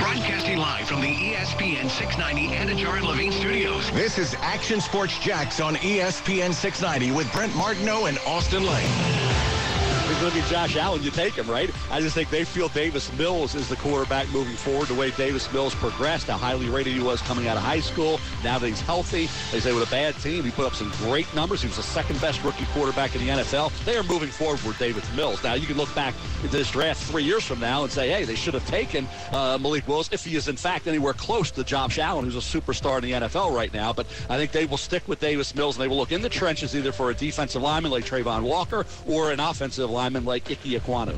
Broadcasting live from the ESPN 690 Anajar and Levine studios. This is Action Sports Jax on ESPN 690 with Brent Martineau and Austin Lane. If you look at Josh Allen, you take him, right? I just think they feel Davis Mills is the quarterback moving forward. The way Davis Mills progressed, how highly rated he was coming out of high school. Now that he's healthy, they say with a bad team, he put up some great numbers. He was the second best rookie quarterback in the NFL. They are moving forward with Davis Mills. Now you can look back at this draft three years from now and say, hey, they should have taken uh, Malik Willis if he is in fact anywhere close to Josh Allen, who's a superstar in the NFL right now. But I think they will stick with Davis Mills and they will look in the trenches either for a defensive lineman like Travon Walker or an offensive lineman like Ickey Ekwonu.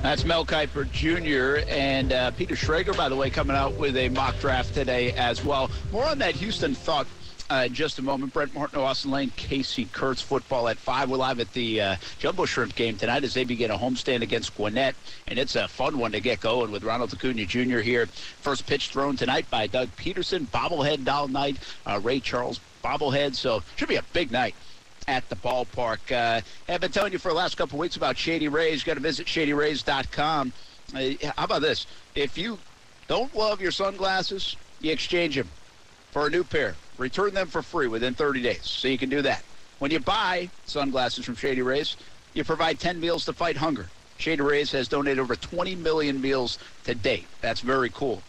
That's Mel Kiper Jr. and uh, Peter Schrager, by the way, coming out with a mock draft today as well. More on that Houston thought uh, in just a moment. Brent Martin, Austin Lane, Casey Kurtz football at 5. We're live at the uh, Jumbo Shrimp game tonight as they begin a homestand against Gwinnett. And it's a fun one to get going with Ronald Acuna Jr. here. First pitch thrown tonight by Doug Pederson. Bobblehead doll night. Uh, Ray Charles bobblehead. So should be a big night at the ballpark. Uh, I've been telling you for the last couple weeks about Shady Rays. You got to visit shadyrays.com. Uh, how about this? If you don't love your sunglasses, you exchange them for a new pair. Return them for free within 30 days. So you can do that. When you buy sunglasses from Shady Rays, you provide 10 meals to fight hunger. Shady Rays has donated over 20 million meals to date. That's very cool.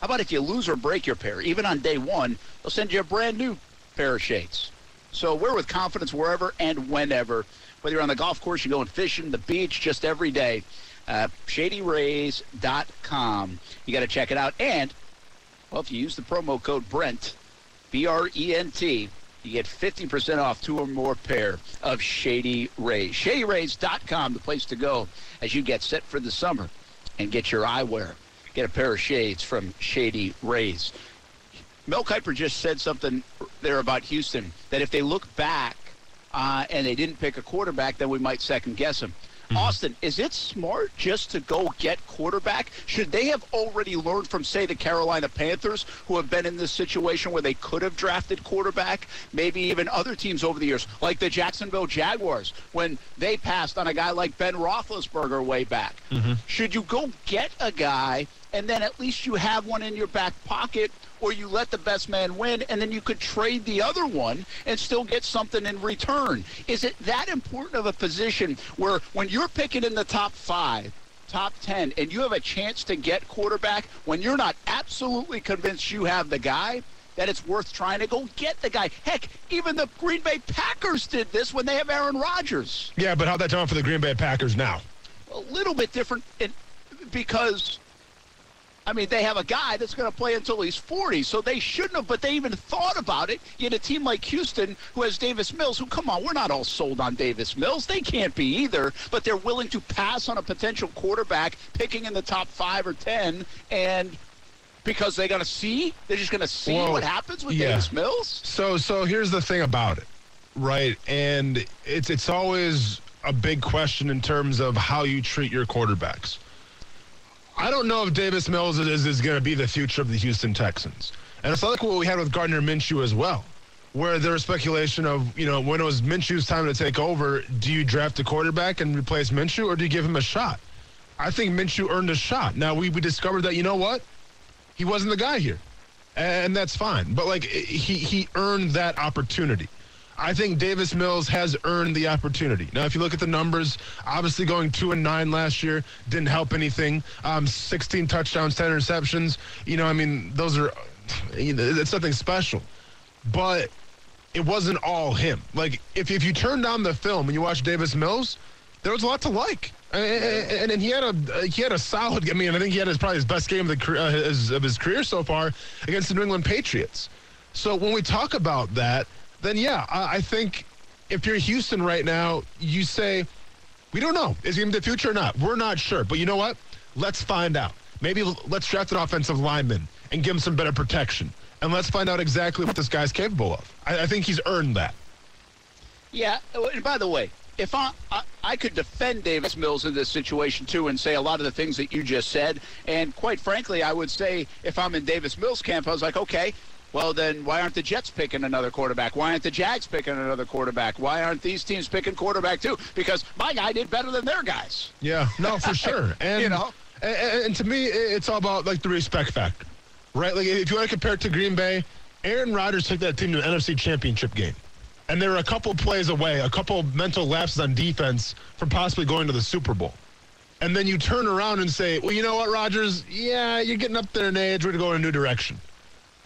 How about if you lose or break your pair? Even on day one, they'll send you a brand new pair of shades. So we're with confidence wherever and whenever. Whether you're on the golf course, you're going fishing, the beach, just every day. Uh, ShadyRays.com. You got to check it out. And, well, if you use the promo code Brent, B R E N T, you get 50% off two or more pair of Shady Rays. ShadyRays.com, the place to go as you get set for the summer and get your eyewear. Get a pair of shades from Shady Rays. Mel Kiper just said something there about Houston that if they look back uh, and they didn't pick a quarterback, then we might second guess them. Mm-hmm. Austin, is it smart just to go get quarterback? Should they have already learned from, say, the Carolina Panthers, who have been in this situation where they could have drafted quarterback? Maybe even other teams over the years, like the Jacksonville Jaguars, when they passed on a guy like Ben Roethlisberger way back. Mm-hmm. Should you go get a guy and then at least you have one in your back pocket, or you let the best man win, and then you could trade the other one and still get something in return. Is it that important of a position where when you're picking in the top five, top 10, and you have a chance to get quarterback when you're not absolutely convinced you have the guy? That it's worth trying to go get the guy. Heck, even the Green Bay Packers did this when they have Aaron Rodgers. Yeah, but how'd that turn for the Green Bay Packers now? A little bit different in, because I mean, they have a guy that's going to play until he's 40, so they shouldn't have, but they even thought about it. Yet a team like Houston, who has Davis Mills, who, come on, we're not all sold on Davis Mills. They can't be either, but they're willing to pass on a potential quarterback, picking in the top five or 10, and because they're going to see, they're just going to see Well, what happens with yeah. Davis Mills. So so here's the thing about it, right? And it's it's always a big question in terms of how you treat your quarterbacks. I don't know if Davis Mills is, is going to be the future of the Houston Texans. And it's like what we had with Gardner Minshew as well, where there was speculation of, you know, when it was Minshew's time to take over, do you draft a quarterback and replace Minshew or do you give him a shot? I think Minshew earned a shot. Now, we, we discovered that, you know what? He wasn't the guy here. And that's fine. But, like, he, he earned that opportunity. I think Davis Mills has earned the opportunity. Now, if you look at the numbers, obviously going two and nine last year didn't help anything. Um, 16 touchdowns, 10 interceptions. You know, I mean, those are, you know, it's nothing special. But it wasn't all him. Like, if, if you turned on the film and you watch Davis Mills, there was a lot to like. And, and, he had a he had a solid. I mean, I think he had his probably his best game of the uh, his, of his career so far against the New England Patriots. So when we talk about that, then yeah, I, I think if you're Houston right now, you say we don't know is he in the future or not. We're not sure, but you know what? Let's find out. Maybe let's draft an offensive lineman and give him some better protection, and let's find out exactly what this guy's capable of. I, I think he's earned that. Yeah, and by the way, if I, I I could defend Davis Mills in this situation too and say a lot of the things that you just said, and quite frankly, I would say if I'm in Davis Mills camp, I was like, okay, well then why aren't the Jets picking another quarterback? Why aren't the Jags picking another quarterback? Why aren't these teams picking quarterback too? Because my guy did better than their guys. Yeah, no, for sure. And You know? And, and- to me, it's all about like the respect factor, right? Like if you want to compare it to Green Bay, Aaron Rodgers took that team to an NFC Championship game, and they were a couple plays away, a couple mental lapses on defense from possibly going to the Super Bowl. And then you turn around and say, well, you know what, Rodgers? Yeah, you're getting up there in age. We're going to go in a new direction.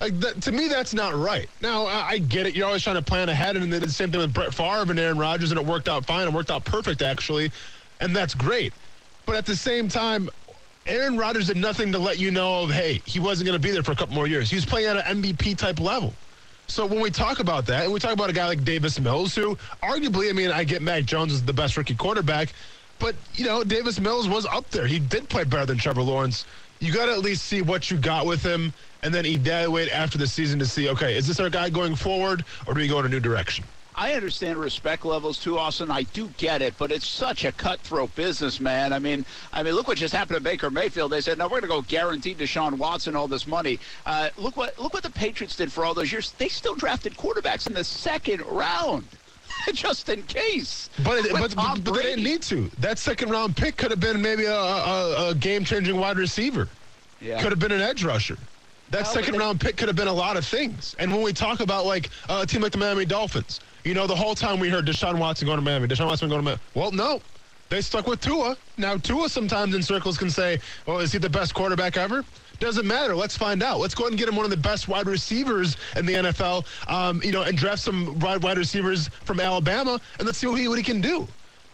Like that, to me, that's not right. Now I, I get it. You're always trying to plan ahead, and the same thing with Brett Favre and Aaron Rodgers, and it worked out fine. It worked out perfect, actually, and that's great. But at the same time, Aaron Rodgers did nothing to let you know of, hey, he wasn't going to be there for a couple more years. He was playing at an MVP type level. So when we talk about that, and we talk about a guy like Davis Mills, who arguably, I mean, I get Mac Jones is the best rookie quarterback, but you know, Davis Mills was up there. He did play better than Trevor Lawrence. You got to at least see what you got with him, and then evaluate after the season to see, okay, is this our guy going forward, or do we go in a new direction? I understand respect levels too, Austin. I do get it, but it's such a cutthroat business, man. I mean, I mean, look what just happened to Baker Mayfield. They said, "No, we're going to go guarantee Deshaun Watson all this money." Uh, look what look what the Patriots did for all those years. They still drafted quarterbacks in the second round, just in case. But, it, but, but, but they didn't need to. That second round pick could have been maybe a, a, a game changing wide receiver. Yeah. Could have been an edge rusher. That second they- round pick could have been a lot of things. And when we talk about like uh, a team like the Miami Dolphins, you know, the whole time we heard Deshaun Watson going to Miami, Deshaun Watson going to Miami. Well, no. They stuck with Tua. Now, Tua sometimes in circles can say, well, is he the best quarterback ever? Doesn't matter. Let's find out. Let's go ahead and get him one of the best wide receivers in the NFL, um, you know, and draft some wide, wide receivers from Alabama, and let's see what he, what he can do.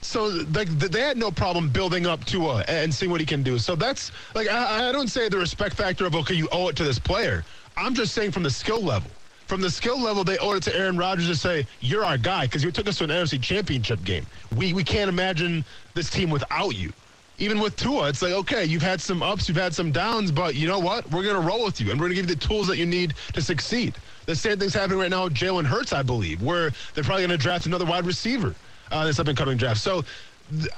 So like th- they had no problem building up Tua and seeing what he can do. So that's like I, I don't say the respect factor of okay you owe it to this player. I'm just saying from the skill level. From the skill level, they owe it to Aaron Rodgers to say you're our guy because you took us to an NFC Championship game. We we can't imagine this team without you. Even with Tua, it's like okay, you've had some ups, you've had some downs, but you know what? We're gonna roll with you, and we're gonna give you the tools that you need to succeed. The same thing's happening right now with Jalen Hurts, I believe, where they're probably gonna draft another wide receiver uh, this up and coming draft. So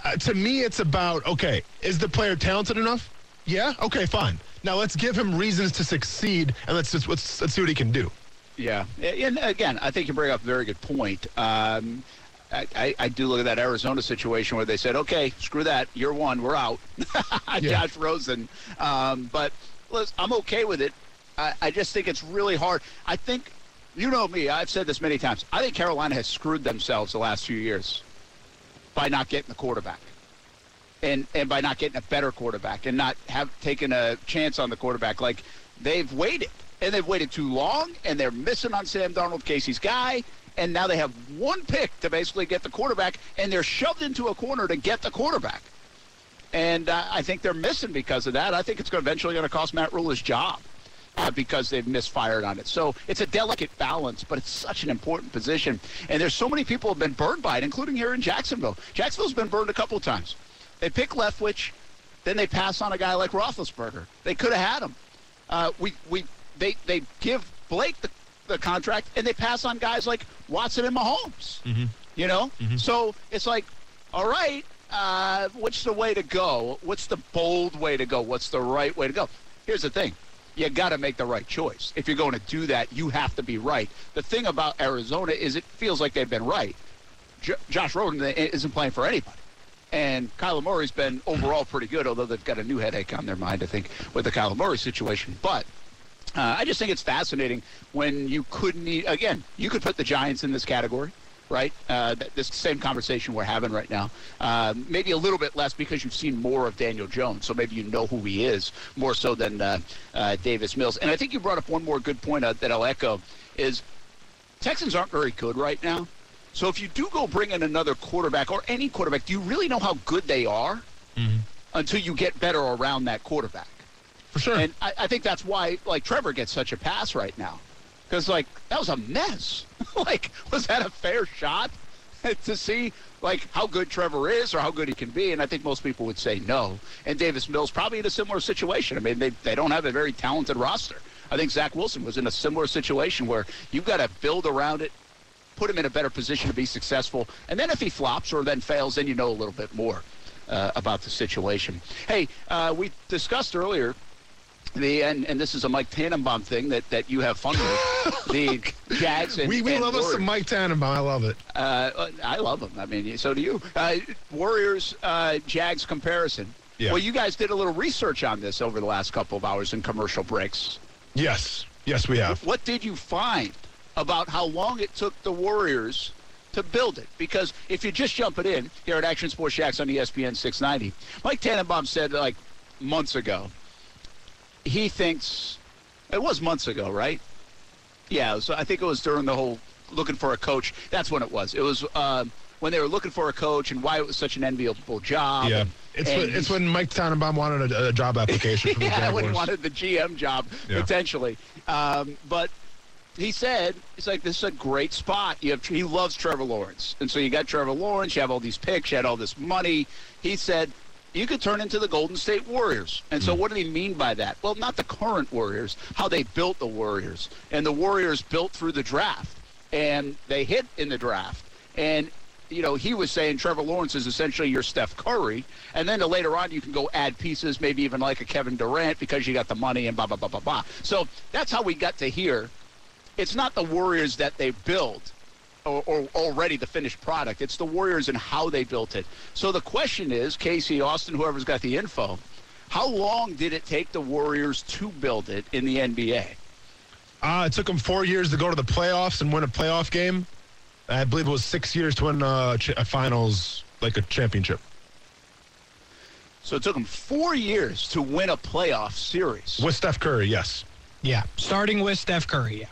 uh, to me, it's about okay, is the player talented enough? Yeah. Okay. Fine. Now let's give him reasons to succeed, and let's just let's, let's see what he can do. Yeah, and again, I think you bring up a very good point. Um, I, I, I do look at that Arizona situation where they said, "Okay, screw that, you're one, we're out." Josh Rosen, um, but I'm okay with it. I, I just think it's really hard. I think, you know me, I've said this many times. I think Carolina has screwed themselves the last few years by not getting the quarterback. And, and by not getting a better quarterback and not have taken a chance on the quarterback, like they've waited and they've waited too long, and they're missing on Sam Darnold, Casey's guy, and now they have one pick to basically get the quarterback, and they're shoved into a corner to get the quarterback. And uh, I think they're missing because of that. I think it's eventually going to cost Matt Rhule his job uh, because they've misfired on it. So it's a delicate balance, but it's such an important position. And there's so many people have been burned by it, including here in Jacksonville. Jacksonville's been burned a couple times. They pick Leftwich, then they pass on a guy like Roethlisberger. They could have had him. Uh, we we they they give Blake the, the contract, and they pass on guys like Watson and Mahomes. You know, so it's like, all right, uh, what's the way to go? What's the bold way to go? What's the right way to go? Here's the thing. You got to make the right choice. If you're going to do that, you have to be right. The thing about Arizona is it feels like they've been right. J- Josh Rosen isn't playing for anybody. And Kyler Murray's been overall pretty good, although they've got a new headache on their mind, I think, with the Kyler Murray situation. But uh, I just think it's fascinating when you couldn't, again, you could put the Giants in this category, right? Uh, th- this same conversation we're having right now. Uh, maybe a little bit less because you've seen more of Daniel Jones, so maybe you know who he is more so than uh, uh, Davis Mills. And I think you brought up one more good point uh, that I'll echo is Texans aren't very good right now. So if you do go bring in another quarterback or any quarterback, do you really know how good they are until you get better around that quarterback? For sure. And I, I think that's why, like, Trevor gets such a pass right now. Because, like, that was a mess. like, was that a fair shot to see, like, how good Trevor is or how good he can be? And I think most people would say no. And Davis Mills probably in a similar situation. I mean, they, they don't have a very talented roster. I think Zach Wilson was in a similar situation where you've got to build around it, put him in a better position to be successful. And then if he flops or then fails, then you know a little bit more uh, about the situation. Hey, uh, we discussed earlier the and, and this is a Mike Tannenbaum thing that, that you have fun with. the Jags and we we and love us some Mike Tannenbaum. I love it. Uh, I love him. I mean, so do you. Uh, Warriors uh, Jags comparison. Yeah. Well, you guys did a little research on this over the last couple of hours in commercial breaks. Yes. Yes, we have. What did you find about how long it took the Warriors to build it? Because if you just jump it in here at Action Sports Jax on ESPN 690, Mike Tannenbaum said like months ago, he thinks it was months ago, right? Yeah, so I think it was during the whole looking for a coach. That's when it was. It was uh, when they were looking for a coach and why it was such an enviable job. Yeah. and- It's and when, it's when Mike Tannenbaum wanted a, a job application from the yeah, when he Jaguars. wanted the GM job Yeah. potentially. Um, but he said it's like this is a great spot. You have he loves Trevor Lawrence, and so you got Trevor Lawrence. You have all these picks. You had all this money. He said you could turn into the Golden State Warriors. And Hmm. so what did he mean by that? Well, not the current Warriors, how they built the Warriors, and the Warriors built through the draft, and they hit in the draft, and you know, he was saying Trevor Lawrence is essentially your Steph Curry, and then later on you can go add pieces, maybe even like a Kevin Durant because you got the money and blah blah blah blah blah. So that's how we got to here. It's not the Warriors that they build, or, or already the finished product. It's the Warriors and how they built it. So the question is, Casey Austin, whoever's got the info, how long did it take the Warriors to build it in the NBA? Uh, it took them four years to go to the playoffs and win a playoff game. I believe it was six years to win uh, ch- a finals, like a championship. So it took them four years to win a playoff series. With Steph Curry, yes. Yeah, starting with Steph Curry. Yeah.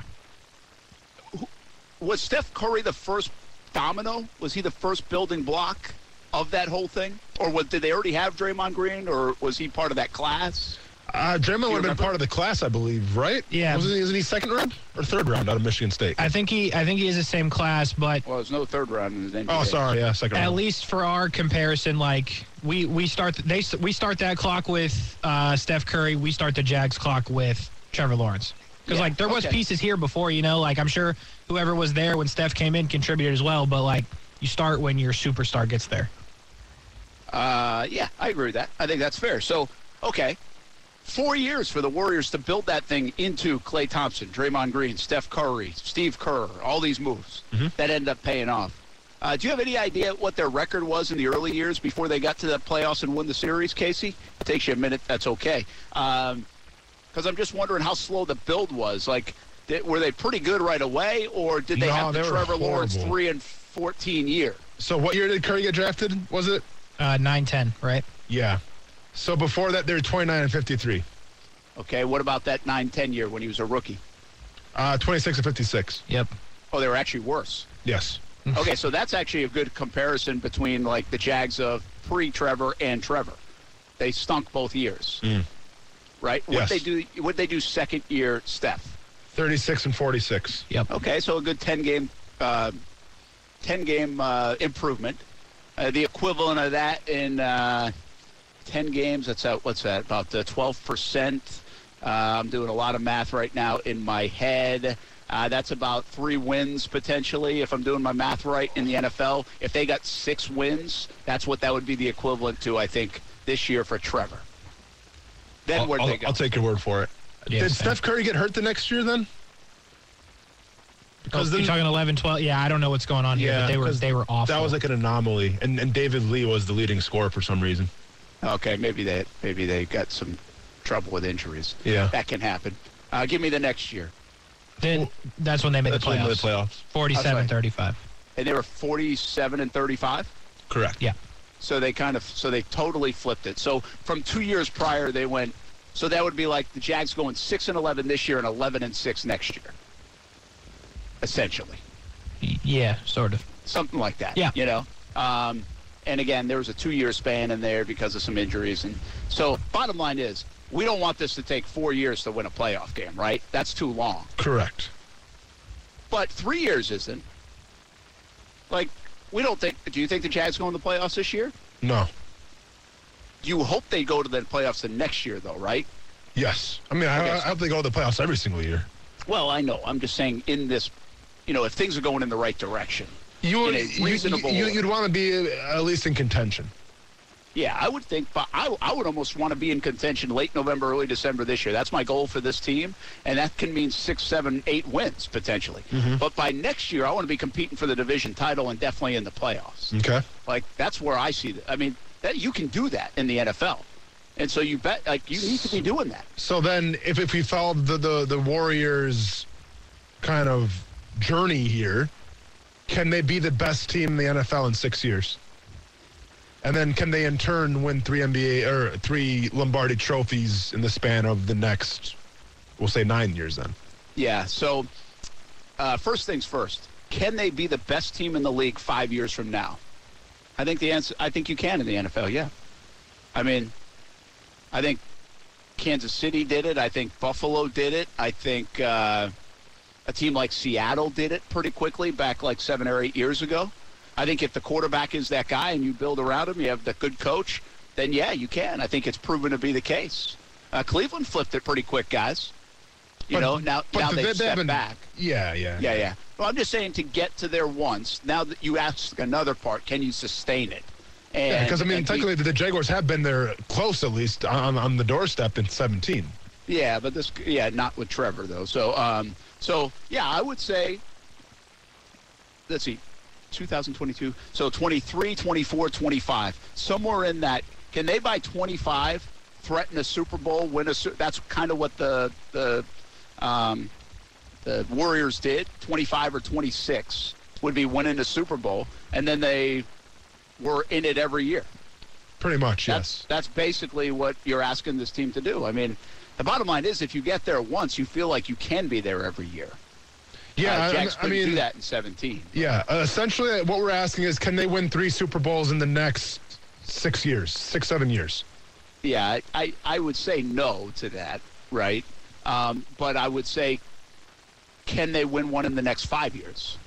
Was Steph Curry the first domino? Was he the first building block of that whole thing, or was, did they already have Draymond Green, or was he part of that class? Uh, Draymond would have been part of the class, I believe, right? Yeah. Wasn't he, isn't he second round or third round out of Michigan State? I think he, I think he is the same class, but Well, there's no third round in the NBA. oh, sorry. Yeah, second at round. least for our comparison, like we we start they we start that clock with uh, Steph Curry. We start the Jags clock with Trevor Lawrence. Because Yeah, like there was okay. pieces here before, you know, like I'm sure whoever was there when Steph came in contributed as well. But like you start when your superstar gets there. Uh, yeah, I agree with that. I think that's fair. So, okay, four years for the Warriors to build that thing into Klay Thompson, Draymond Green, Steph Curry, Steve Kerr, all these moves that end up paying off. Uh, do you have any idea what their record was in the early years before they got to the playoffs and won the series, Casey? It takes you a minute. That's okay. Because I'm just wondering how slow the build was. Like, did, were they pretty good right away, or did they No, have the they Trevor Lawrence three and 14 year? So what year did Curry get drafted? Was it? Uh, 9-10, right? Yeah. So before that, they were 29 and 53. Okay, what about that 9-10 year when he was a rookie? Uh, 26 and 56. Yep. Oh, they were actually worse. Yes. Okay, so that's actually a good comparison between like the Jags of pre-Trevor and Trevor. They stunk both years, right? What Yes. they do? What they do? Second year, Steph. 36 and 46. Yep. Okay, so a good ten game, uh, ten game uh, improvement. Uh, the equivalent of that in uh, ten games. That's out. What's that? About twelve percent. Uh, I'm doing a lot of math right now in my head. Uh, that's about three wins potentially, if I'm doing my math right in the NFL. If they got six wins, that's what that would be the equivalent to, I think, this year for Trevor. Then I'll, where'd I'll- they go? I'll take your word for it. Yeah, Did. Steph Curry get hurt the next year then? Because then- you're talking 11, 12. Yeah, I don't know what's going on here, but they were 'cause they were awful. That was like an anomaly, and, and David Lee was the leading scorer for some reason. Okay, maybe they maybe they got some trouble with injuries. Yeah. that can happen. Uh, give me the next year, Then that's when they made That's the when playoffs. the playoffs. 47, 35. and they were 47 and 35. Correct. Yeah. So they kind of so they totally flipped it. So from two years prior, they went. So that would be like the Jags going six and 11 this year and 11 and six next year. Essentially, Yeah, sort of. something like that. Yeah. You know. Um, and again, there was a two-year span in there because of some injuries, and so bottom line is, we don't want this to take four years to win a playoff game, right? That's too long. Correct. But three years isn't. Like, we don't think. Do you think the Jags go in the playoffs this year? No. You hope they go to the playoffs the next year, though, right? Yes. I mean, I, Okay. I hope they go to the playoffs every single year. Well, I know. I'm just saying, in this, you know, if things are going in the right direction. You would, In a you, you'd want to be uh, at least in contention. Yeah, I would think, but I, I would almost want to be in contention late November, early December this year. That's my goal for this team, and that can mean six, seven, eight wins potentially. Mm-hmm. But by next year, I want to be competing for the division title and definitely in the playoffs. Okay. Like that's where I see. The, I mean, that you can do that in the NFL. And so you bet like you need to be doing that. So then, if, if we follow the, the, the Warriors' kind of journey here, can they be the best team in the NFL in six years? And then can they in turn win three NBA or three Lombardi trophies in the span of the next, we'll say nine years then? Yeah. So uh, first things first, can they be the best team in the league five years from now? I think the answer. I think you can in the NFL. Yeah. I mean, I think Kansas City did it. I think Buffalo did it. I think uh, a team like Seattle did it pretty quickly back like seven or eight years ago. I think if the quarterback is that guy and you build around him, you have the good coach, then yeah, you can. I think it's proven to be the case. Uh, Cleveland flipped it pretty quick, guys. You But- know, now now they- they, they step haven't- back. Yeah, yeah. Yeah, yeah. Well, I'm just saying to get to there once. Now that you ask another part, can you sustain it? And Because I mean, technically, the Jaguars have been there close, at least on on the doorstep in 17. yeah, but this, yeah, not with Trevor though. So, um, so yeah, I would say. Let's see, 2022. So 23, 24, 25, somewhere in that. Can they by 25 threaten a Super Bowl? Win a? That's kind of what the the um, the Warriors did. 25 or 26 would be winning a Super Bowl, and then they were in it every year. Pretty much, That's yes. that's basically what you're asking this team to do. I mean, the bottom line is, if you get there once, you feel like you can be there every year. Yeah, uh, I- I, mean, do that in 17. yeah. Uh, essentially, what we're asking is, can they win three Super Bowls in the next six years, six, seven years? Yeah, I, I, would say no to that, right? Um, but I would say, can they win one in the next five years?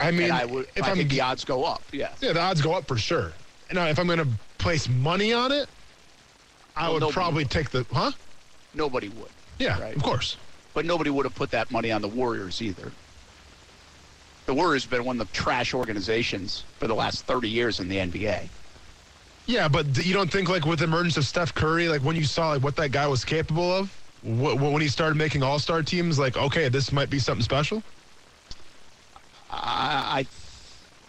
I mean, and I would. if I think the odds go up. Yeah. yeah, the odds go up for sure. Now, if I'm going to place money on it, I Well, would probably would. take the huh? Nobody would, Yeah, Right. of course. But nobody would have put that money on the Warriors either. The Warriors have been one of the trash organizations for the last 30 years in the NBA. Yeah, but you don't think like with the emergence of Steph Curry, like when you saw like what that guy was capable of, wh- wh- when he started making All Star teams, like okay, this might be something special. I,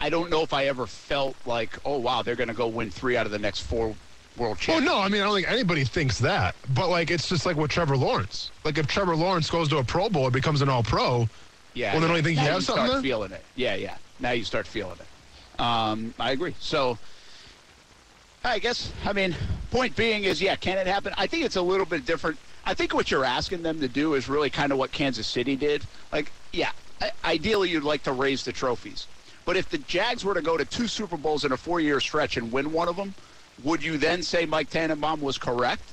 I I don't know if I ever felt like, oh wow, they're going to go win three out of the next four world Oh championships. no, I mean I don't think anybody thinks that, but like it's just like with Trevor Lawrence. Like if Trevor Lawrence goes to a Pro Bowl or becomes an All Pro, Yeah. Well, then yeah. you think you now have something start there? feeling it. Yeah, yeah. Now you start feeling it. Um, I agree. So, I guess, I mean, point being is, yeah, can it happen? I think it's a little bit different. I think what you're asking them to do is really kind of what Kansas City did. Like, yeah, I- ideally you'd like to raise the trophies. But if the Jags were to go to two Super Bowls in a four-year stretch and win one of them, would you then say Mike Tannenbaum was correct?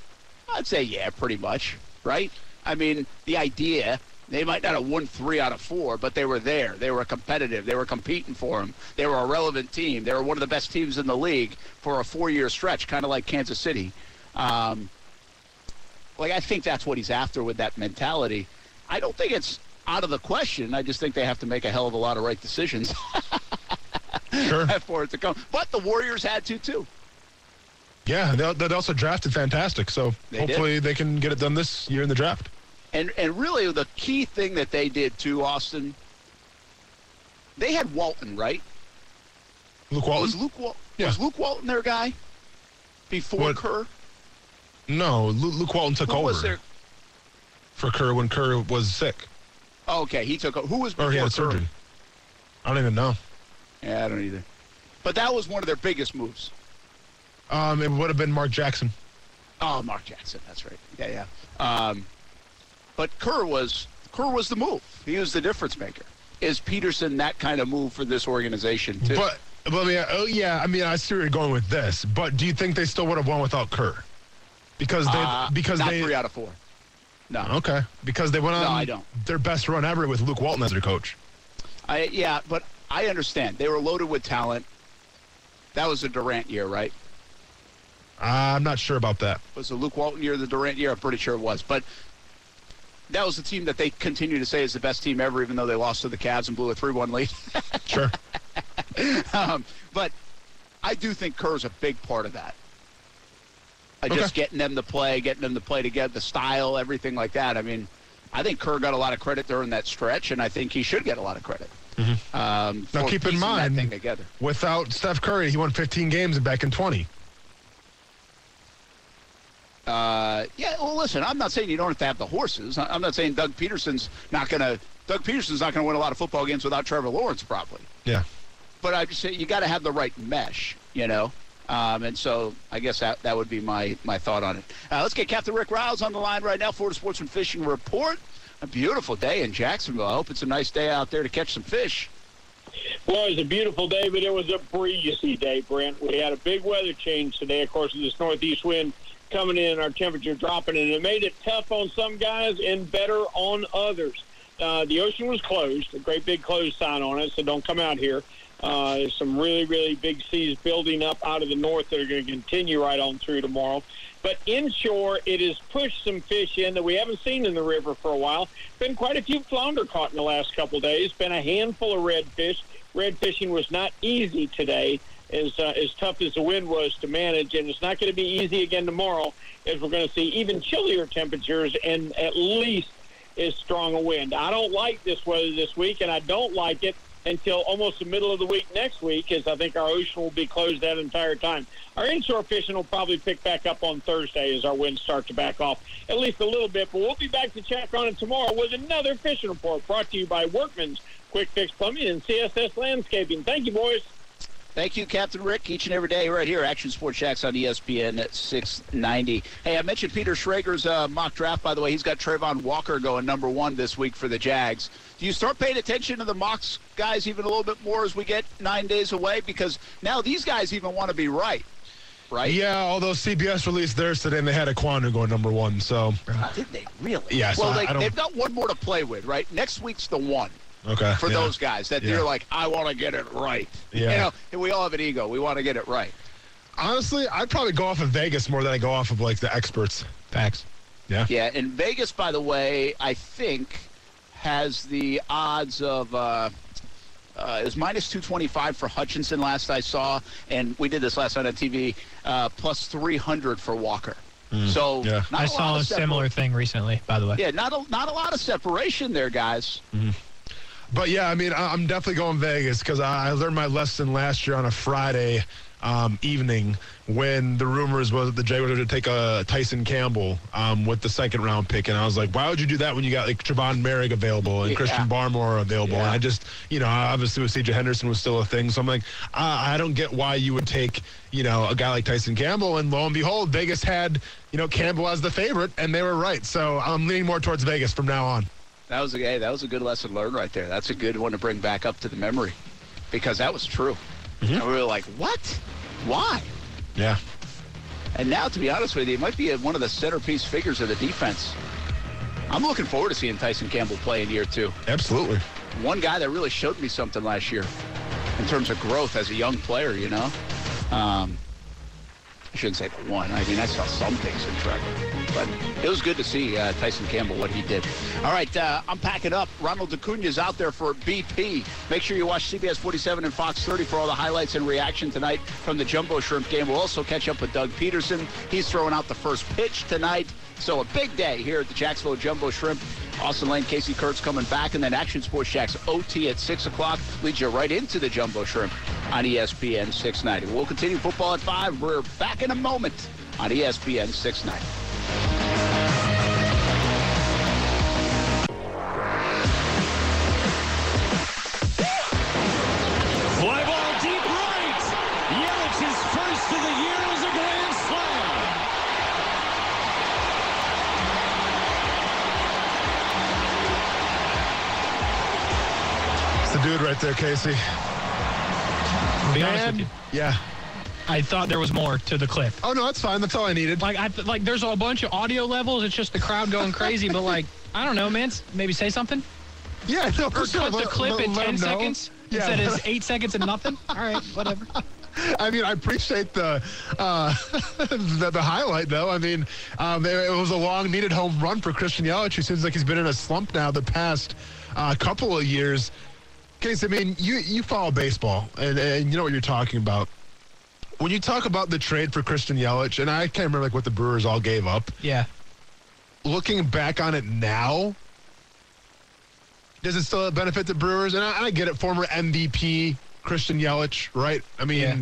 I'd say yeah, pretty much, right? I mean, the idea they might not have won three out of four, but they were there. They were competitive. They were competing for them. They were a relevant team. They were one of the best teams in the league for a four-year stretch, kind of like Kansas City. Um, like I think that's what he's after with that mentality. I don't think it's out of the question. I just think they have to make a hell of a lot of right decisions sure. for it to come. But the Warriors had to too. Yeah, they, they also drafted fantastic, so They did. hopefully they can get it done this year in the draft. And and really the key thing that they did too, Austin. They had Walton, right? Luke Walton. Was? Luke Wal- Yeah. was Luke Walton their guy before What- Kerr? No, Lu- Luke Walton took Who over their? for Kerr when Kerr was sick Oh, okay, he took. o- Who was before or he had Kerr? surgery. I don't even know. Yeah, I don't either. But that was one of their biggest moves. Um, it would have been Mark Jackson. Oh, Mark Jackson. That's right. Yeah, yeah. Um, but Kerr was Kerr was the move. He was the difference maker. Is Pederson that kind of move for this organization too? But, but I mean, oh yeah, I mean, I see where you're going with this. But do you think they still would have won without Kerr? Because they, Uh, because they, three out of four. No. okay, because they went on No, I don't. their best run ever with Luke Walton as their coach. I yeah, but I understand they were loaded with talent. That was a Durant year, right? I'm not sure about that. Was the Luke Walton year the Durant year? I'm pretty sure it was. But that was the team that they continue to say is the best team ever, even though they lost to the Cavs and blew a 3-1 lead. Sure. um, but I do think Kerr's a big part of that. Uh, Just getting them to play, getting them to play together, the style, everything like that. I mean, I think Kerr got a lot of credit during that stretch, and I think he should get a lot of credit. Um, Mm-hmm. Now, keep in mind-. Without Steph Curry, he won 15 games back in 20. Uh, yeah, well, listen, I'm not saying you don't have to have the horses. I- I'm not saying Doug Pederson's not going to. Doug Pederson's not going to win a lot of football games without Trevor Lawrence, probably. Yeah. But I just say you got to have the right mesh, you know. Um, and so I guess that that would be my my thought on it. Uh, let's get Captain Rick Ryals on the line right now. Florida Sportsman Fishing Report. A beautiful day in Jacksonville. I hope it's a nice day out there to catch some fish. Well, it was a beautiful day, but it was a breezy day, Brent. We had a big weather change today, of course, with this northeast wind coming in, our temperature dropping, and it made it tough on some guys and better on others. Uh, the ocean was closed, a great big closed sign on it, so don't come out here. Uh, there's some really, really big seas building up out of the north that are going to continue right on through tomorrow. But inshore, it has pushed some fish in that we haven't seen in the river for a while. Been quite a few flounder caught in the last couple days. Been a handful of redfish. Red fishing was not easy today, as uh, as tough as the wind was to manage, and it's not going to be easy again tomorrow, as we're going to see even chillier temperatures and at least as strong a wind. I don't like this weather this week, and I don't like it until almost the middle of the week next week, as I think our ocean will be closed that entire time. Our inshore fishing will probably pick back up on Thursday as our winds start to back off at least a little bit. But we'll be back to check on it tomorrow with another fishing report brought to you by Workman's Quick Fix Plumbing and CSS Landscaping. Thank you, boys. Thank you, Captain Rick, each and every day right here, Action Sports Jax on ESPN at 690. Hey, I mentioned Peter Schrager's uh, mock draft, by the way. He's got Travon Walker going number one this week for the Jags. Do you start paying attention to the mocks guys even a little bit more as we get nine days away? Because now these guys even want to be right, right? Yeah, although CBS released theirs today and they had Ekwonu going number one. So, Did they really? Yeah, so Well, I- they, I don't- they've got one more to play with, right? Next week's the one. Okay. for yeah. those guys that Yeah. you're like, I want to get it right. Yeah. You know, and we all have an ego. We want to get it right. Honestly, I'd probably go off of Vegas more than I go off of like the experts. Facts. Yeah. Yeah, and Vegas, by the way, I think has the odds of. Uh, uh, it was minus 225 for Hutchinson last I saw, and we did this last night on TV, uh, plus 300 for Walker. So yeah. not I a saw a of similar thing recently, by the way. Yeah, not a, not a lot of separation there, guys. But yeah, I mean, I'm definitely going Vegas because I learned my lesson last year on a Friday um, evening when the rumors was that the Jaguars were going to take a Tyson Campbell um, with the second round pick, and I was like, why would you do that when you got like Trevon Moehrig available and Yeah. Christian Barmore available? And I just, you know, obviously with CJ Henderson was still a thing, so I'm like, I, I don't get why you would take, you know, a guy like Tyson Campbell, and lo and behold, Vegas had, you know, Campbell as the favorite, and they were right. So I'm leaning more towards Vegas from now on. That was a hey, that was a good lesson learned right there. That's a good one to bring back up to the memory, because that was true. And we were like, what? Why? Yeah. And now, to be honest with you, it might be one of the centerpiece figures of the defense. I'm looking forward to seeing Tyson Campbell play in year two. Absolutely. One guy that really showed me something last year in terms of growth as a young player, you know? Um, I shouldn't say the one. I mean, I saw some things in Trevor. But it was good to see uh, Tyson Campbell, what he did. All right, uh, I'm packing up. Ronald Acuna's out there for BP. Make sure you watch CBS 47 and Fox 30 for all the highlights and reaction tonight from the Jumbo Shrimp game. We'll also catch up with Doug Pederson. He's throwing out the first pitch tonight. So a big day here at the Jacksonville Jumbo Shrimp. Austin Lane, Casey Kurtz coming back, and then Action Sports Jax OT at 6 o'clock leads you right into the Jumbo Shrimp on ESPN 690. We'll continue football at 5. We're back in a moment on ESPN 690. The dude right there, Casey. To be honest with you, Yeah. I thought there was more to the clip. Oh no, that's fine. That's all I needed. Like I like there's a bunch of audio levels. It's just the crowd going crazy. but like I don't know, man. Maybe say something. Yeah, no, Or for sure. cut the clip let- in let ten know. seconds Yeah, instead of eight seconds and nothing. All right, whatever. I mean, I appreciate the uh, the, the highlight, though. I mean, um, it, it was a long needed home run for Christian Yelich, who seems like he's been in a slump now the past uh, couple of years. Case, I mean, you you follow baseball, and, and you know what you're talking about. When you talk about the trade for Christian Yelich, and I can't remember like what the Brewers all gave up. Yeah. looking back on it now, does it still benefit the Brewers? And I, I get it, former MVP Christian Yelich, right? I mean, Yeah.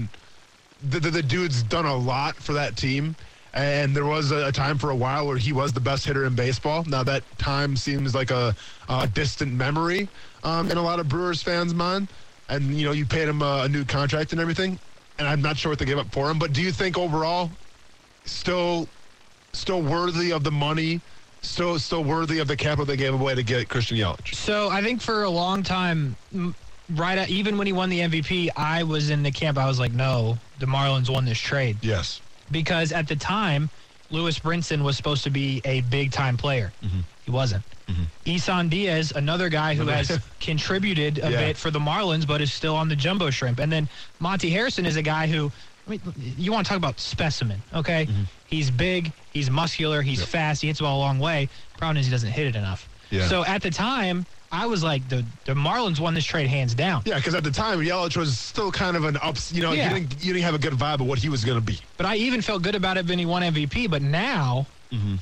the, the the dude's done a lot for that team. And there was a, a time for a while where he was the best hitter in baseball. Now that time seems like a, a distant memory um, in a lot of Brewers fans' mind. And you know, you paid him a, a new contract and everything. And I'm not sure what they gave up for him. But do you think overall, still, still worthy of the money? Still, still worthy of the capital they gave away to get Christian Yelich. So I think for a long time, right at, even when he won the MVP, I was in the camp. I was like, no, the Marlins won this trade Yes. because at the time, Lewis Brinson was supposed to be a big time player. He wasn't. Mm-hmm. Isan Diaz, another guy who has contributed a Yeah. bit for the Marlins, but is still on the jumbo shrimp. And then Monte Harrison is a guy who, I mean, you want to talk about specimen, okay? Mm-hmm. He's big, he's muscular, he's fast, he hits the ball a long way. Problem is he doesn't hit it enough. Yeah. So at the time, I was like, the the Marlins won this trade hands down. Yeah, because at the time Yelich was still kind of an ups. You know, Yeah. you didn't you didn't have a good vibe of what he was going to be. But I even felt good about it when he won MVP. But now, mm-hmm.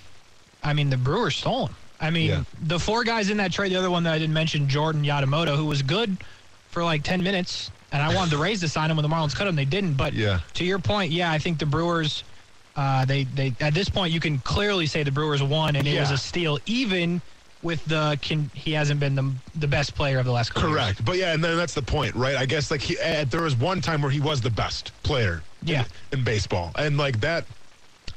I mean, the Brewers stole him. I mean, Yeah. the four guys in that trade, the other one that I didn't mention, Jordan Yamamoto, who was good for like 10 minutes. And I wanted the Rays to sign him when the Marlins cut him. They didn't. But Yeah. to your point, yeah, I think the Brewers, uh, they, they at this point, you can clearly say the Brewers won, and it was a steal, even with the can, he hasn't been the, the best player of the last couple years. Correct. But yeah, and then that's the point, right? I guess like he, uh, there was one time where he was the best player Yeah. in, in baseball. And like that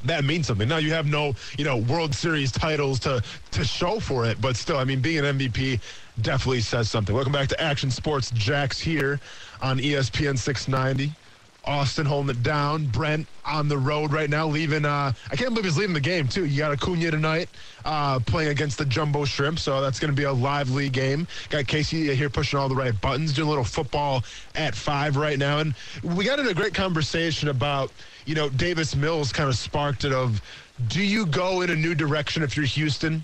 that means something. Now you have no, you know, World Series titles to to show for it, but still, I mean, being an MVP definitely says something. Welcome back to Action Sports. Jax here on ESPN 690. Austin holding it down. Brent on the road right now, leaving. Uh, I can't believe he's leaving the game too. You got Acuna tonight, uh, playing against the Jumbo Shrimp, so that's going to be a lively game. Got Casey here pushing all the right buttons, doing a little football at five right now, and we got in a great conversation about, you know, Davis Mills kind of sparked it of, do you go in a new direction if you're Houston?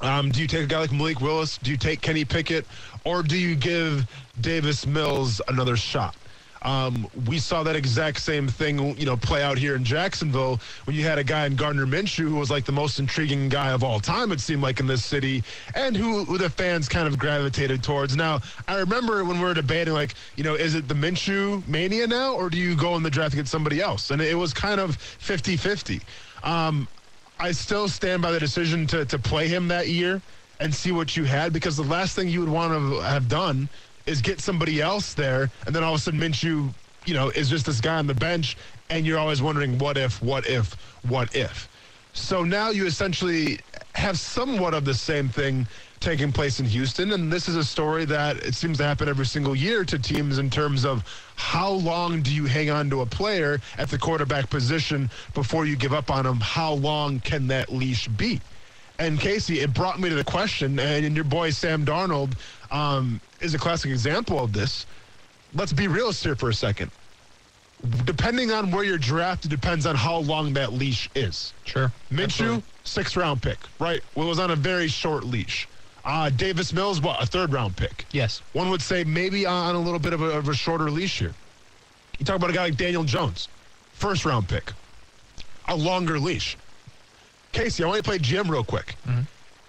Um, do you take a guy like Malik Willis? Do you take Kenny Pickett? Or do you give Davis Mills another shot? Um, we saw that exact same thing, you know, play out here in Jacksonville when you had a guy in Gardner Minshew who was like the most intriguing guy of all time, it seemed like in this city, and who, who the fans kind of gravitated towards. Now, I remember when we were debating, like, you know, is it the Minshew mania now, or do you go in the draft to get somebody else? And it was kind of 50 50. Um, I still stand by the decision to to play him that year and see what you had because the last thing you would want to have done is get somebody else there and then all of a sudden Minshew, you know, is just this guy on the bench and you're always wondering what if, what if, what if. So now you essentially have somewhat of the same thing taking place in Houston. And this is a story that it seems to happen every single year to teams in terms of how long do you hang on to a player at the quarterback position before you give up on him? How long can that leash be? And Casey, it brought me to the question, and your boy Sam Darnold um, is a classic example of this. Let's be realistic here for a second. Depending on where you're drafted, depends on how long that leash is. Sure. Minshew, sixth round pick, right? Well, it was on a very short leash. Uh, Davis Mills, what, a third round pick? Yes. One would say maybe on a little bit of a, of a shorter leash here. You talk about a guy like Daniel Jones, first round pick, a longer leash. Casey, I want you to play GM real quick.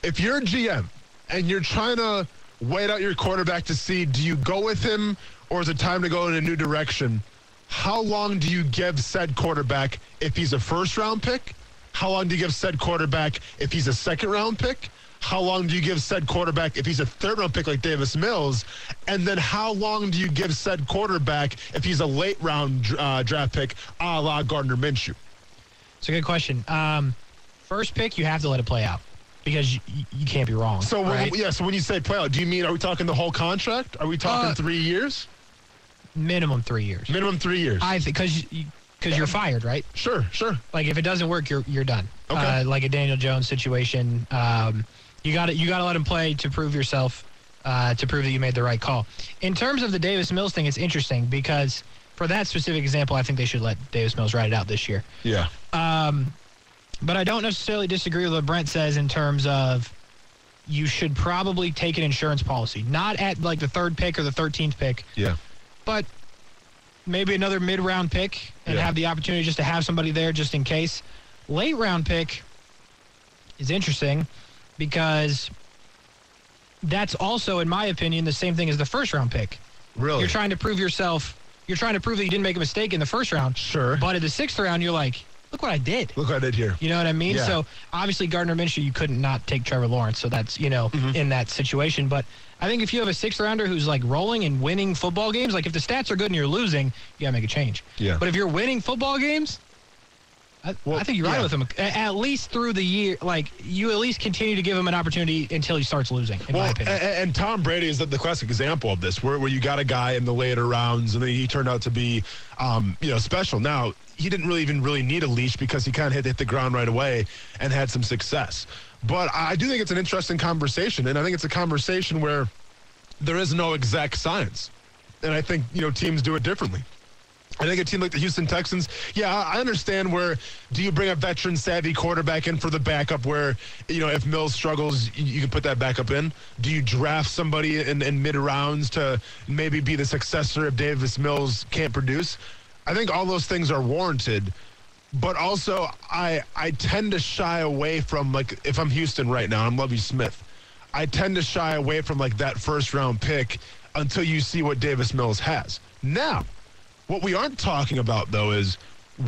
If you're a GM and you're trying to wait out your quarterback to see do you go with him or is it time to go in a new direction? How long do you give said quarterback if he's a first round pick? How long do you give said quarterback if he's a second round pick? How long do you give said quarterback if he's a third round pick like Davis Mills? And then how long do you give said quarterback if he's a late round uh, draft pick a la Gardner Minshew? It's a good question. Um, first pick, you have to let it play out because you, you can't be wrong. So when- right? yeah, so when you say play out, do you mean are we talking the whole contract? Are we talking Uh, three years? minimum three years. Minimum three years. I think because because you're fired, right? sure, sure. Like if it doesn't work, you're you're done. Okay. Uh, like a Daniel Jones situation, um, you got to you got to let him play to prove yourself, uh, to prove that you made the right call. In terms of the Davis Mills thing, it's interesting because for that specific example, I think they should let Davis Mills ride it out this year. Yeah. But I don't necessarily disagree with what Brent says in terms of you should probably take an insurance policy, not at like the third pick or the 13th pick, Yeah. but maybe another mid round pick and Yeah. have the opportunity just to have somebody there just in case. Late round pick is interesting because that's also, in my opinion, the same thing as the first round pick. Really? You're trying to prove yourself. You're trying to prove that you didn't make a mistake in the first round. Sure. But in the sixth round, you're like, look what I did. Look what I did here. You know what I mean? Yeah. So obviously Gardner Minshew, you couldn't not take Trevor Lawrence. So that's you know Mm-hmm. in that situation. But I think if you have a sixth rounder who's like rolling and winning football games, like if the stats are good and you're losing, you gotta make a change. Yeah. But if you're winning football games, I, Well, I think you're right yeah. with him. At least through the year, like you at least continue to give him an opportunity until he starts losing. In my Well, opinion. and, and Tom Brady is the, the classic example of this, where, where you got a guy in the later rounds, and then he turned out to be, um, you know, special. Now he didn't really even really need a leash because he kind of hit, hit the ground right away and had some success. But I do think it's an interesting conversation, and I think it's a conversation where there is no exact science, and I think you know teams do it differently. I think a team like the Houston Texans, yeah, I understand where do you bring a veteran savvy quarterback in for the backup where, you know, if Mills struggles, you, you can put that backup in. Do you draft somebody in, in mid rounds to maybe be the successor if Davis Mills can't produce? I think all those things are warranted. But also, I I tend to shy away from like if I'm Houston right now, I'm Lovie Smith. I tend to shy away from like that first round pick until you see what Davis Mills has. Now, what we aren't talking about, though, is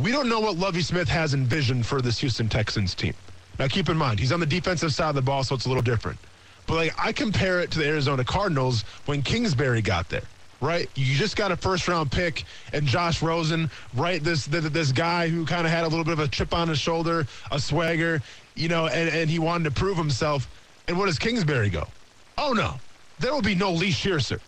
we don't know what Lovie Smith has envisioned for this Houston Texans team. Now, keep in mind, he's on the defensive side of the ball, so it's a little different. But like, I compare it to the Arizona Cardinals when Kingsbury got there. Right, you just got a first-round pick and Josh Rosen, right? This this, this guy who kind of had a little bit of a chip on his shoulder, a swagger, you know, and, and he wanted to prove himself. And what does Kingsbury go? Oh no, there will be no leash here, sir.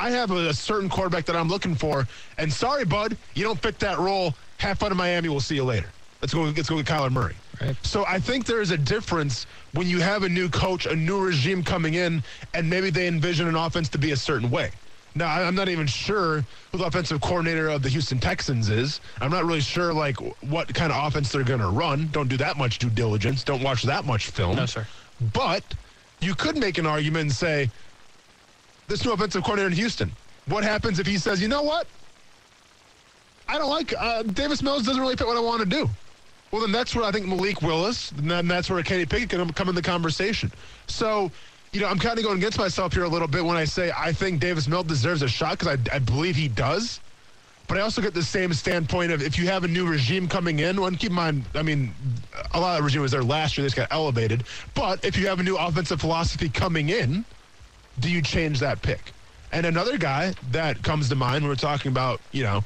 I have a, a certain quarterback that I'm looking for, and sorry, bud, you don't fit that role. Have fun in Miami. We'll see you later. Let's go. Let's go with Kyler Murray. Right. So I think there is a difference when you have a new coach, a new regime coming in, and maybe they envision an offense to be a certain way. Now I'm not even sure who the offensive coordinator of the Houston Texans is. I'm not really sure like what kind of offense they're going to run. Don't do that much due diligence. Don't watch that much film. No, sir. But you could make an argument and say, this new offensive coordinator in Houston, what happens if he says, you know what? I don't like uh, Davis Mills doesn't really fit what I want to do. Well, then that's where I think Malik Willis, and then that's where Kenny Pickett can come in the conversation. So, you know, I'm kind of going against myself here a little bit when I say I think Davis Mills deserves a shot because I, I believe he does. But I also get the same standpoint of if you have a new regime coming in, and keep in mind, I mean, a lot of the regime was there last year, they just got elevated. But if you have a new offensive philosophy coming in, do you change that pick? And another guy that comes to mind when we're talking about, you know,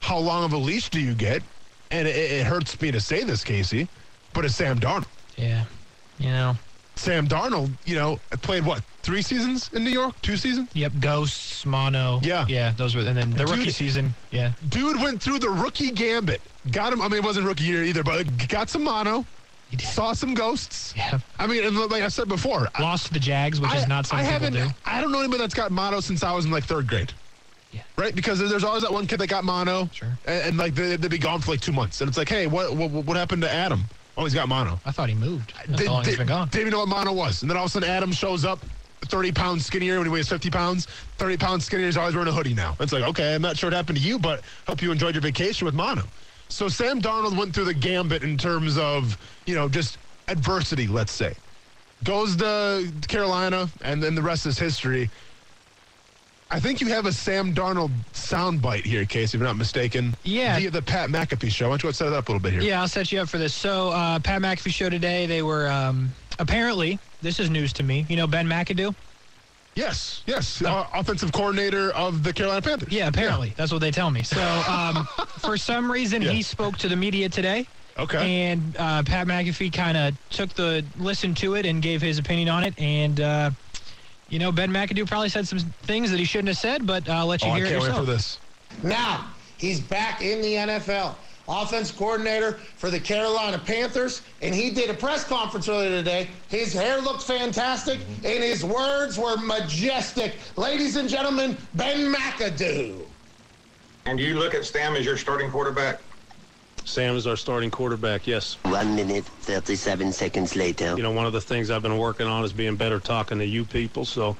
how long of a leash do you get? And it, it hurts me to say this, Casey, but it's Sam Darnold. yeah. You know. Sam Darnold, you know, played what, three seasons in New York? Two seasons? Yep. Ghosts, mono. Yeah. Yeah. Those were, and then the Dude- rookie season. Yeah. Dude went through the rookie gambit. Got him. I mean, it wasn't rookie year either, but got some mono, He did. saw some ghosts. Yeah. I mean, like I said before, Lost to the Jags, which is not something I haven't. do. I don't know anybody that's got mono since I was in like third grade. Yeah. Right, because there's always that one kid that got mono, Sure. and, and like they, they'd be gone for like two months, and it's like, hey, what what, what happened to Adam? Oh, he's got mono. I thought he moved. That's Did- how long he's did- been gone. Didn't even know what mono was, and then all of a sudden Adam shows up, 30 pounds skinnier when he weighs 50 pounds. 30 pounds skinnier, is always wearing a hoodie now. It's like, okay, I'm not sure what happened to you, but hope you enjoyed your vacation with mono. So Sam Darnold went through the gambit in terms of you know just adversity, let's say. Goes to Carolina, and then the rest is history. I think you have a Sam Darnold soundbite here, Casey, if I'm not mistaken. Yeah. Via the Pat McAfee show. Why don't you set it up a little bit here? Yeah, I'll set you up for this. So, uh, Pat McAfee show today. They were um, apparently this is news to me. You know Ben McAdoo? Yes, yes. Uh, offensive coordinator of the Carolina Panthers. Yeah, apparently that's what they tell me. So, um, for some reason, Yeah. he spoke to the media today. Okay. And uh, Pat McAfee kind of took the listen to it and gave his opinion on it. And uh, you know, Ben McAdoo probably said some things that he shouldn't have said, but I'll let you oh, I hear it can't wait yourself. for this. Now, he's back in the NFL. Offense coordinator for the Carolina Panthers, and he did a press conference earlier today. His hair looked fantastic, and his words were majestic. Ladies and gentlemen, Ben McAdoo. And you look at Sam as your starting quarterback? Sam is our starting quarterback, yes. One minute, 37 seconds later. You know, one of the things I've been working on is being better talking to you people. So,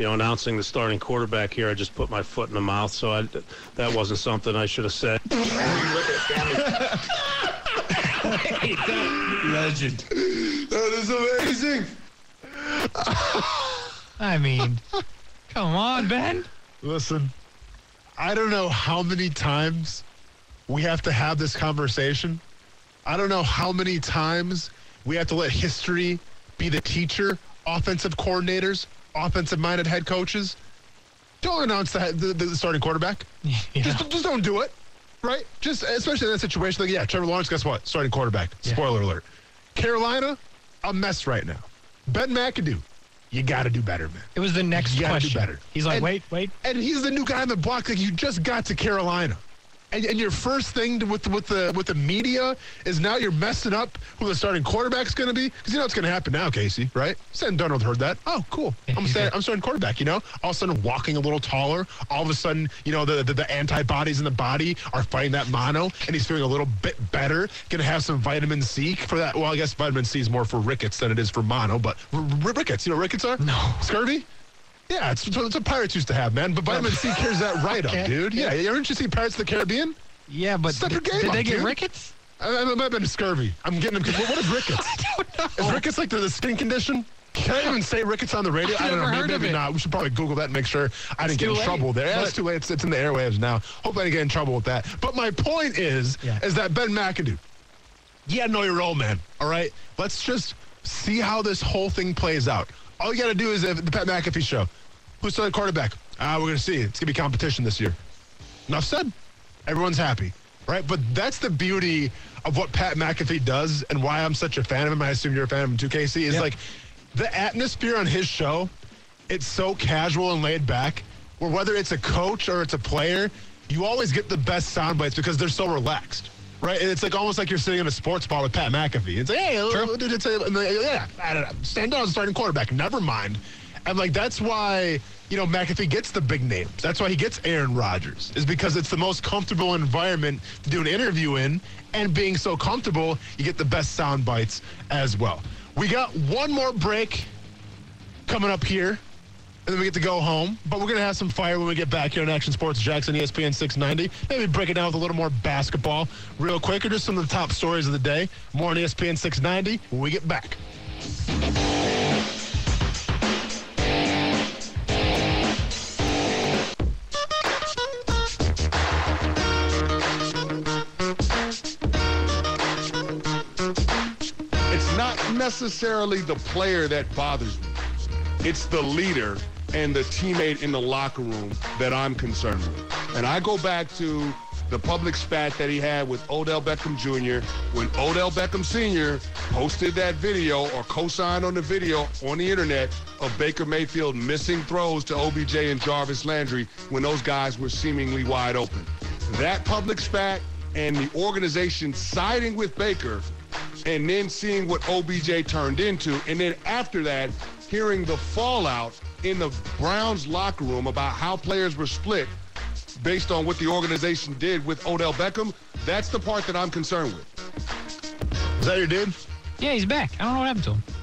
you know, announcing the starting quarterback here, I just put my foot in the mouth. So I, that wasn't something I should have said. And do you look at Stam as Legend. That is amazing. I mean, come on, Ben. Listen, I don't know how many times we have to have this conversation, I don't know how many times we have to let history be the teacher, offensive coordinators, offensive minded head coaches. Don't announce the, the, the starting quarterback. Just, just don't do it, right? Just especially in that situation. Like, yeah, Trevor Lawrence, guess what? Starting quarterback. Spoiler alert. Carolina, a mess right now. Ben McAdoo, you got to do better, man. It was the next You gotta question. do better. He's like, And- wait, wait. And he's the new guy on the block. Like you just got to Carolina. And, and your first thing to, with with the with the media is now you're messing up who the starting quarterback's going to be because you know what's going to happen now, Casey, right? Sam Darnold heard that. Oh, cool. I'm starting, I'm starting quarterback. You know, all of a sudden walking a little taller. All of a sudden, you know, the the, the antibodies in the body are fighting that mono, and he's feeling a little bit better. Going to have some vitamin C for that. Well, I guess vitamin C is more for rickets than it is for mono, but r- r- rickets. You know, rickets are no scurvy. Yeah, it's, it's what pirates used to have, man. But vitamin C carries that right Okay. up, dude. Yeah, you ever you see Pirates of the Caribbean? Yeah, but Step your did- game did up, they get dude. rickets? I, I, might have been scurvy. I'm getting them. What is rickets? I don't know. Is rickets like the, the skin condition? Can I even say rickets on the radio? I've I don't know. Maybe, maybe not. We should probably Google that and make sure I didn't get in late. trouble there. Yeah, it's too late. It's, it's in the airwaves now. Hope I didn't get in trouble with that. But my point is, is that Ben McAdoo, yeah, know your role, man. All right? Let's just see how this whole thing plays out. All you gotta do is the Pat McAfee show. Who's the quarterback? Ah, we're gonna see. It's gonna be competition this year. Enough said. Everyone's happy, right? But that's the beauty of what Pat McAfee does and why I'm such a fan of him. I assume you're a fan of him too, Casey. Is like the atmosphere on his show. It's so casual and laid back. Where whether it's a coach or it's a player, you always get the best sound bites because they're so relaxed. Right, and it's like almost like you're sitting in a sports bar with Pat McAfee. It's like, hey, did it say, yeah, I don't know, stand down, starting quarterback. Never mind. And like that's why you know McAfee gets the big names. That's why he gets Aaron Rodgers is because it's the most comfortable environment to do an interview in, and being so comfortable, you get the best sound bites as well. We got one more break coming up here, and then we get to go home. But we're gonna have some fire when we get back here on Action Sports Jackson ESPN 690. Maybe break it down with a little more basketball real quick, or just some of the top stories of the day. More on ESPN 690 when we get back. Necessarily the player that bothers me. It's the leader and the teammate in the locker room that I'm concerned with. And I go back to the public spat that he had with Odell Beckham Jr. when Odell Beckham Sr. posted that video or co-signed on the video on the internet of Baker Mayfield missing throws to OBJ and Jarvis Landry when those guys were seemingly wide open. That public spat and the organization siding with Baker and then seeing what OBJ turned into. And then after that, hearing the fallout in the Browns locker room about how players were split based on what the organization did with Odell Beckham. That's the part that I'm concerned with. Is that your dude? Yeah, he's back. I don't know what happened to him.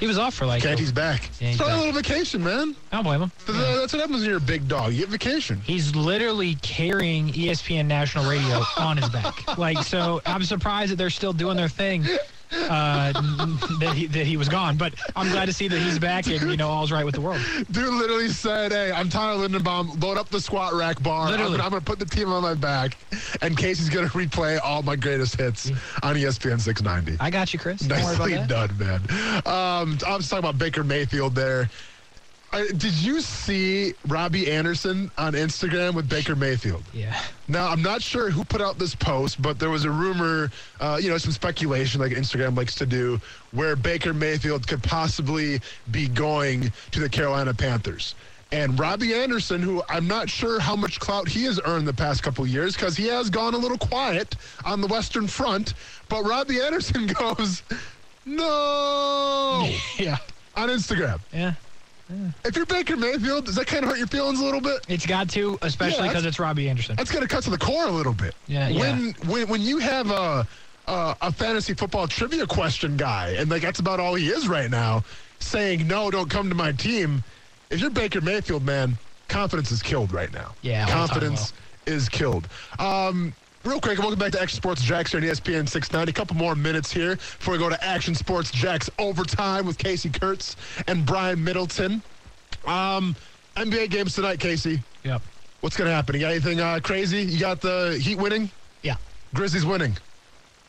He was off for like. Okay, he's back. Yeah, he's Start a little vacation, man. I don't blame him. Th- th- That's what happens when you're a big dog. You get vacation. He's literally carrying ESPN national radio on his back. Like, so I'm surprised that they're still doing their thing. Uh, that he that he was gone, but I'm glad to see that he's back and you know all's right with the world. Dude literally said, "Hey, I'm Tyler Lindenbaum. Load up the squat rack bar. I'm gonna, I'm gonna put the team on my back, and Casey's gonna replay all my greatest hits on ESPN 690." I got you, Chris. Nicely about done, man. Um, I was talking about Baker Mayfield there. Uh, did you see Robbie Anderson on Instagram with Baker Mayfield? Yeah. Now, I'm not sure who put out this post, but there was a rumor, uh, you know, some speculation like Instagram likes to do, where Baker Mayfield could possibly be going to the Carolina Panthers. And Robbie Anderson, who I'm not sure how much clout he has earned the past couple of years because he has gone a little quiet on the Western Front, but Robbie Anderson goes, no, yeah, on Instagram. Yeah. If you're Baker Mayfield, does that kind of hurt your feelings a little bit? It's got to, especially because that's- it's Robbie Anderson. That's going to cut to the core a little bit. Yeah, yeah. When when when you have a, a a fantasy football trivia question guy, and like that's about all he is right now, saying no, don't come to my team. If you're Baker Mayfield, man, confidence is killed right now. Yeah, all the time confidence is killed. Um, Real quick, welcome back to Action Sports Jax here on ESPN 690. A couple more minutes here before we go to Action Sports Jax overtime with Casey Kurtz and Brian Middleton. Um, NBA games tonight, Casey. Yep. What's going to happen? You got anything uh, crazy? You got the Heat winning? Yeah. Grizzlies winning.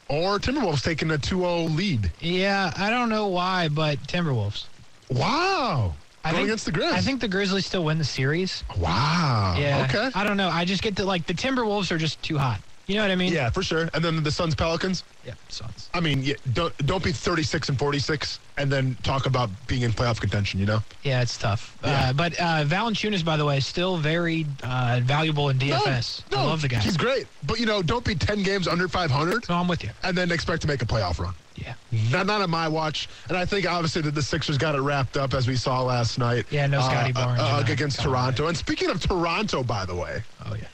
or Timberwolves taking a 2-0 lead. Yeah, I don't know why, but Timberwolves. Wow. I Going think, against the Grizz. I think the Grizzlies still win the series. Wow. Yeah. Okay. I don't know. I just get to like the Timberwolves are just too hot. You know what I mean? Yeah, for sure. And then the Suns Pelicans. Yeah, Suns. I mean, yeah, don't don't be 36 and 46 and then talk about being in playoff contention, you know? Yeah, it's tough. Yeah. Uh, but uh, Valanciunas, by the way, is still very uh, valuable in DFS. No, I love the guy. He's great. But, you know, don't be 10 games under 500 No, I'm with you. and then expect to make a playoff run. Yeah. Not, not on my watch. And I think, obviously, that the Sixers got it wrapped up, as we saw last night. Yeah, no Scottie uh, Barnes uh, uh, against Toronto. And speaking of Toronto, by the way, Oh yeah.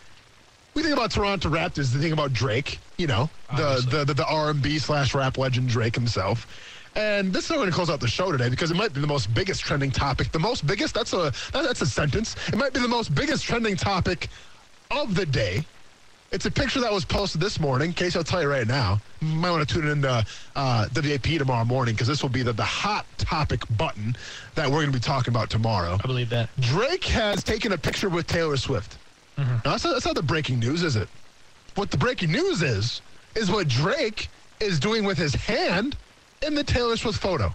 We think about Toronto Raptors, the thing about Drake, you know, the the, the, the R&B slash rap legend Drake himself. And this is how we're going to close out the show today because it might be the most biggest trending topic. The most biggest, that's a that- that's a sentence. It might be the most biggest trending topic of the day. It's a picture that was posted this morning. Case I'll tell you right now. You might want to tune in to uh, WAP tomorrow morning because this will be the, the hot topic button that we're going to be talking about tomorrow. I believe that. Drake has taken a picture with Taylor Swift. Mm-hmm. Now, that's, not, that's not the breaking news, is it? What the breaking news is, is what Drake is doing with his hand in the Taylor Swift photo.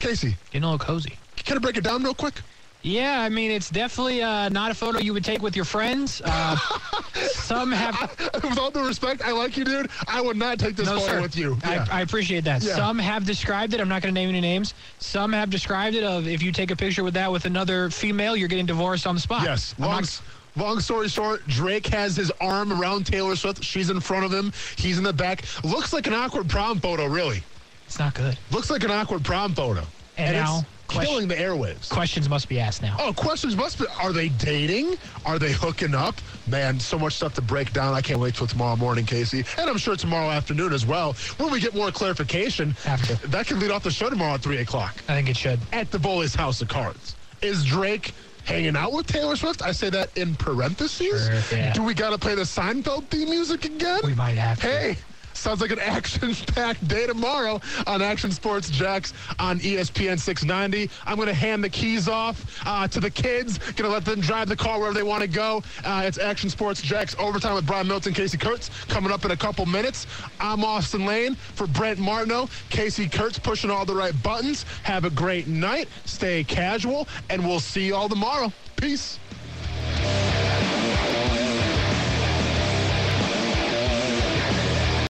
Casey, Getting a little cozy. can I break it down real quick? Yeah, I mean, it's definitely uh, not a photo you would take with your friends. Uh, some have. with all due respect, I like you, dude. I would not take this No, photo sir. with you. Yeah. I, I appreciate that. Yeah. Some have described it. I'm not going to name any names. Some have described it of if you take a picture with that with another female, you're getting divorced on the spot. Yes. I'm Long, not- long story short, Drake has his arm around Taylor Swift. She's in front of him. He's in the back. Looks like an awkward prom photo, really. it's not good. Looks like an awkward prom photo. And now, it's question- killing the airwaves. Questions must be asked now. Oh, questions must be. Are they dating? Are they hooking up? Man, so much stuff to break down. I can't wait till tomorrow morning, Casey. And I'm sure tomorrow afternoon as well, when we get more clarification. To. That can lead off the show tomorrow at 3 o'clock I think it should. at the Bullies House of Cards. Is Drake hanging out with Taylor Swift? I say that in parentheses. Sure, yeah. Do we got to play the Seinfeld theme music again? We might have to. Hey, sounds like an action-packed day tomorrow on Action Sports Jax on ESPN 690. I'm going to hand the keys off uh, to the kids. Going to let them drive the car wherever they want to go. Uh, it's Action Sports Jacks overtime with Brian Milton, Casey Kurtz coming up in a couple minutes. I'm Austin Lane for Brent Martineau. Casey Kurtz pushing all the right buttons. Have a great night. Stay casual, and we'll see you all tomorrow. Peace.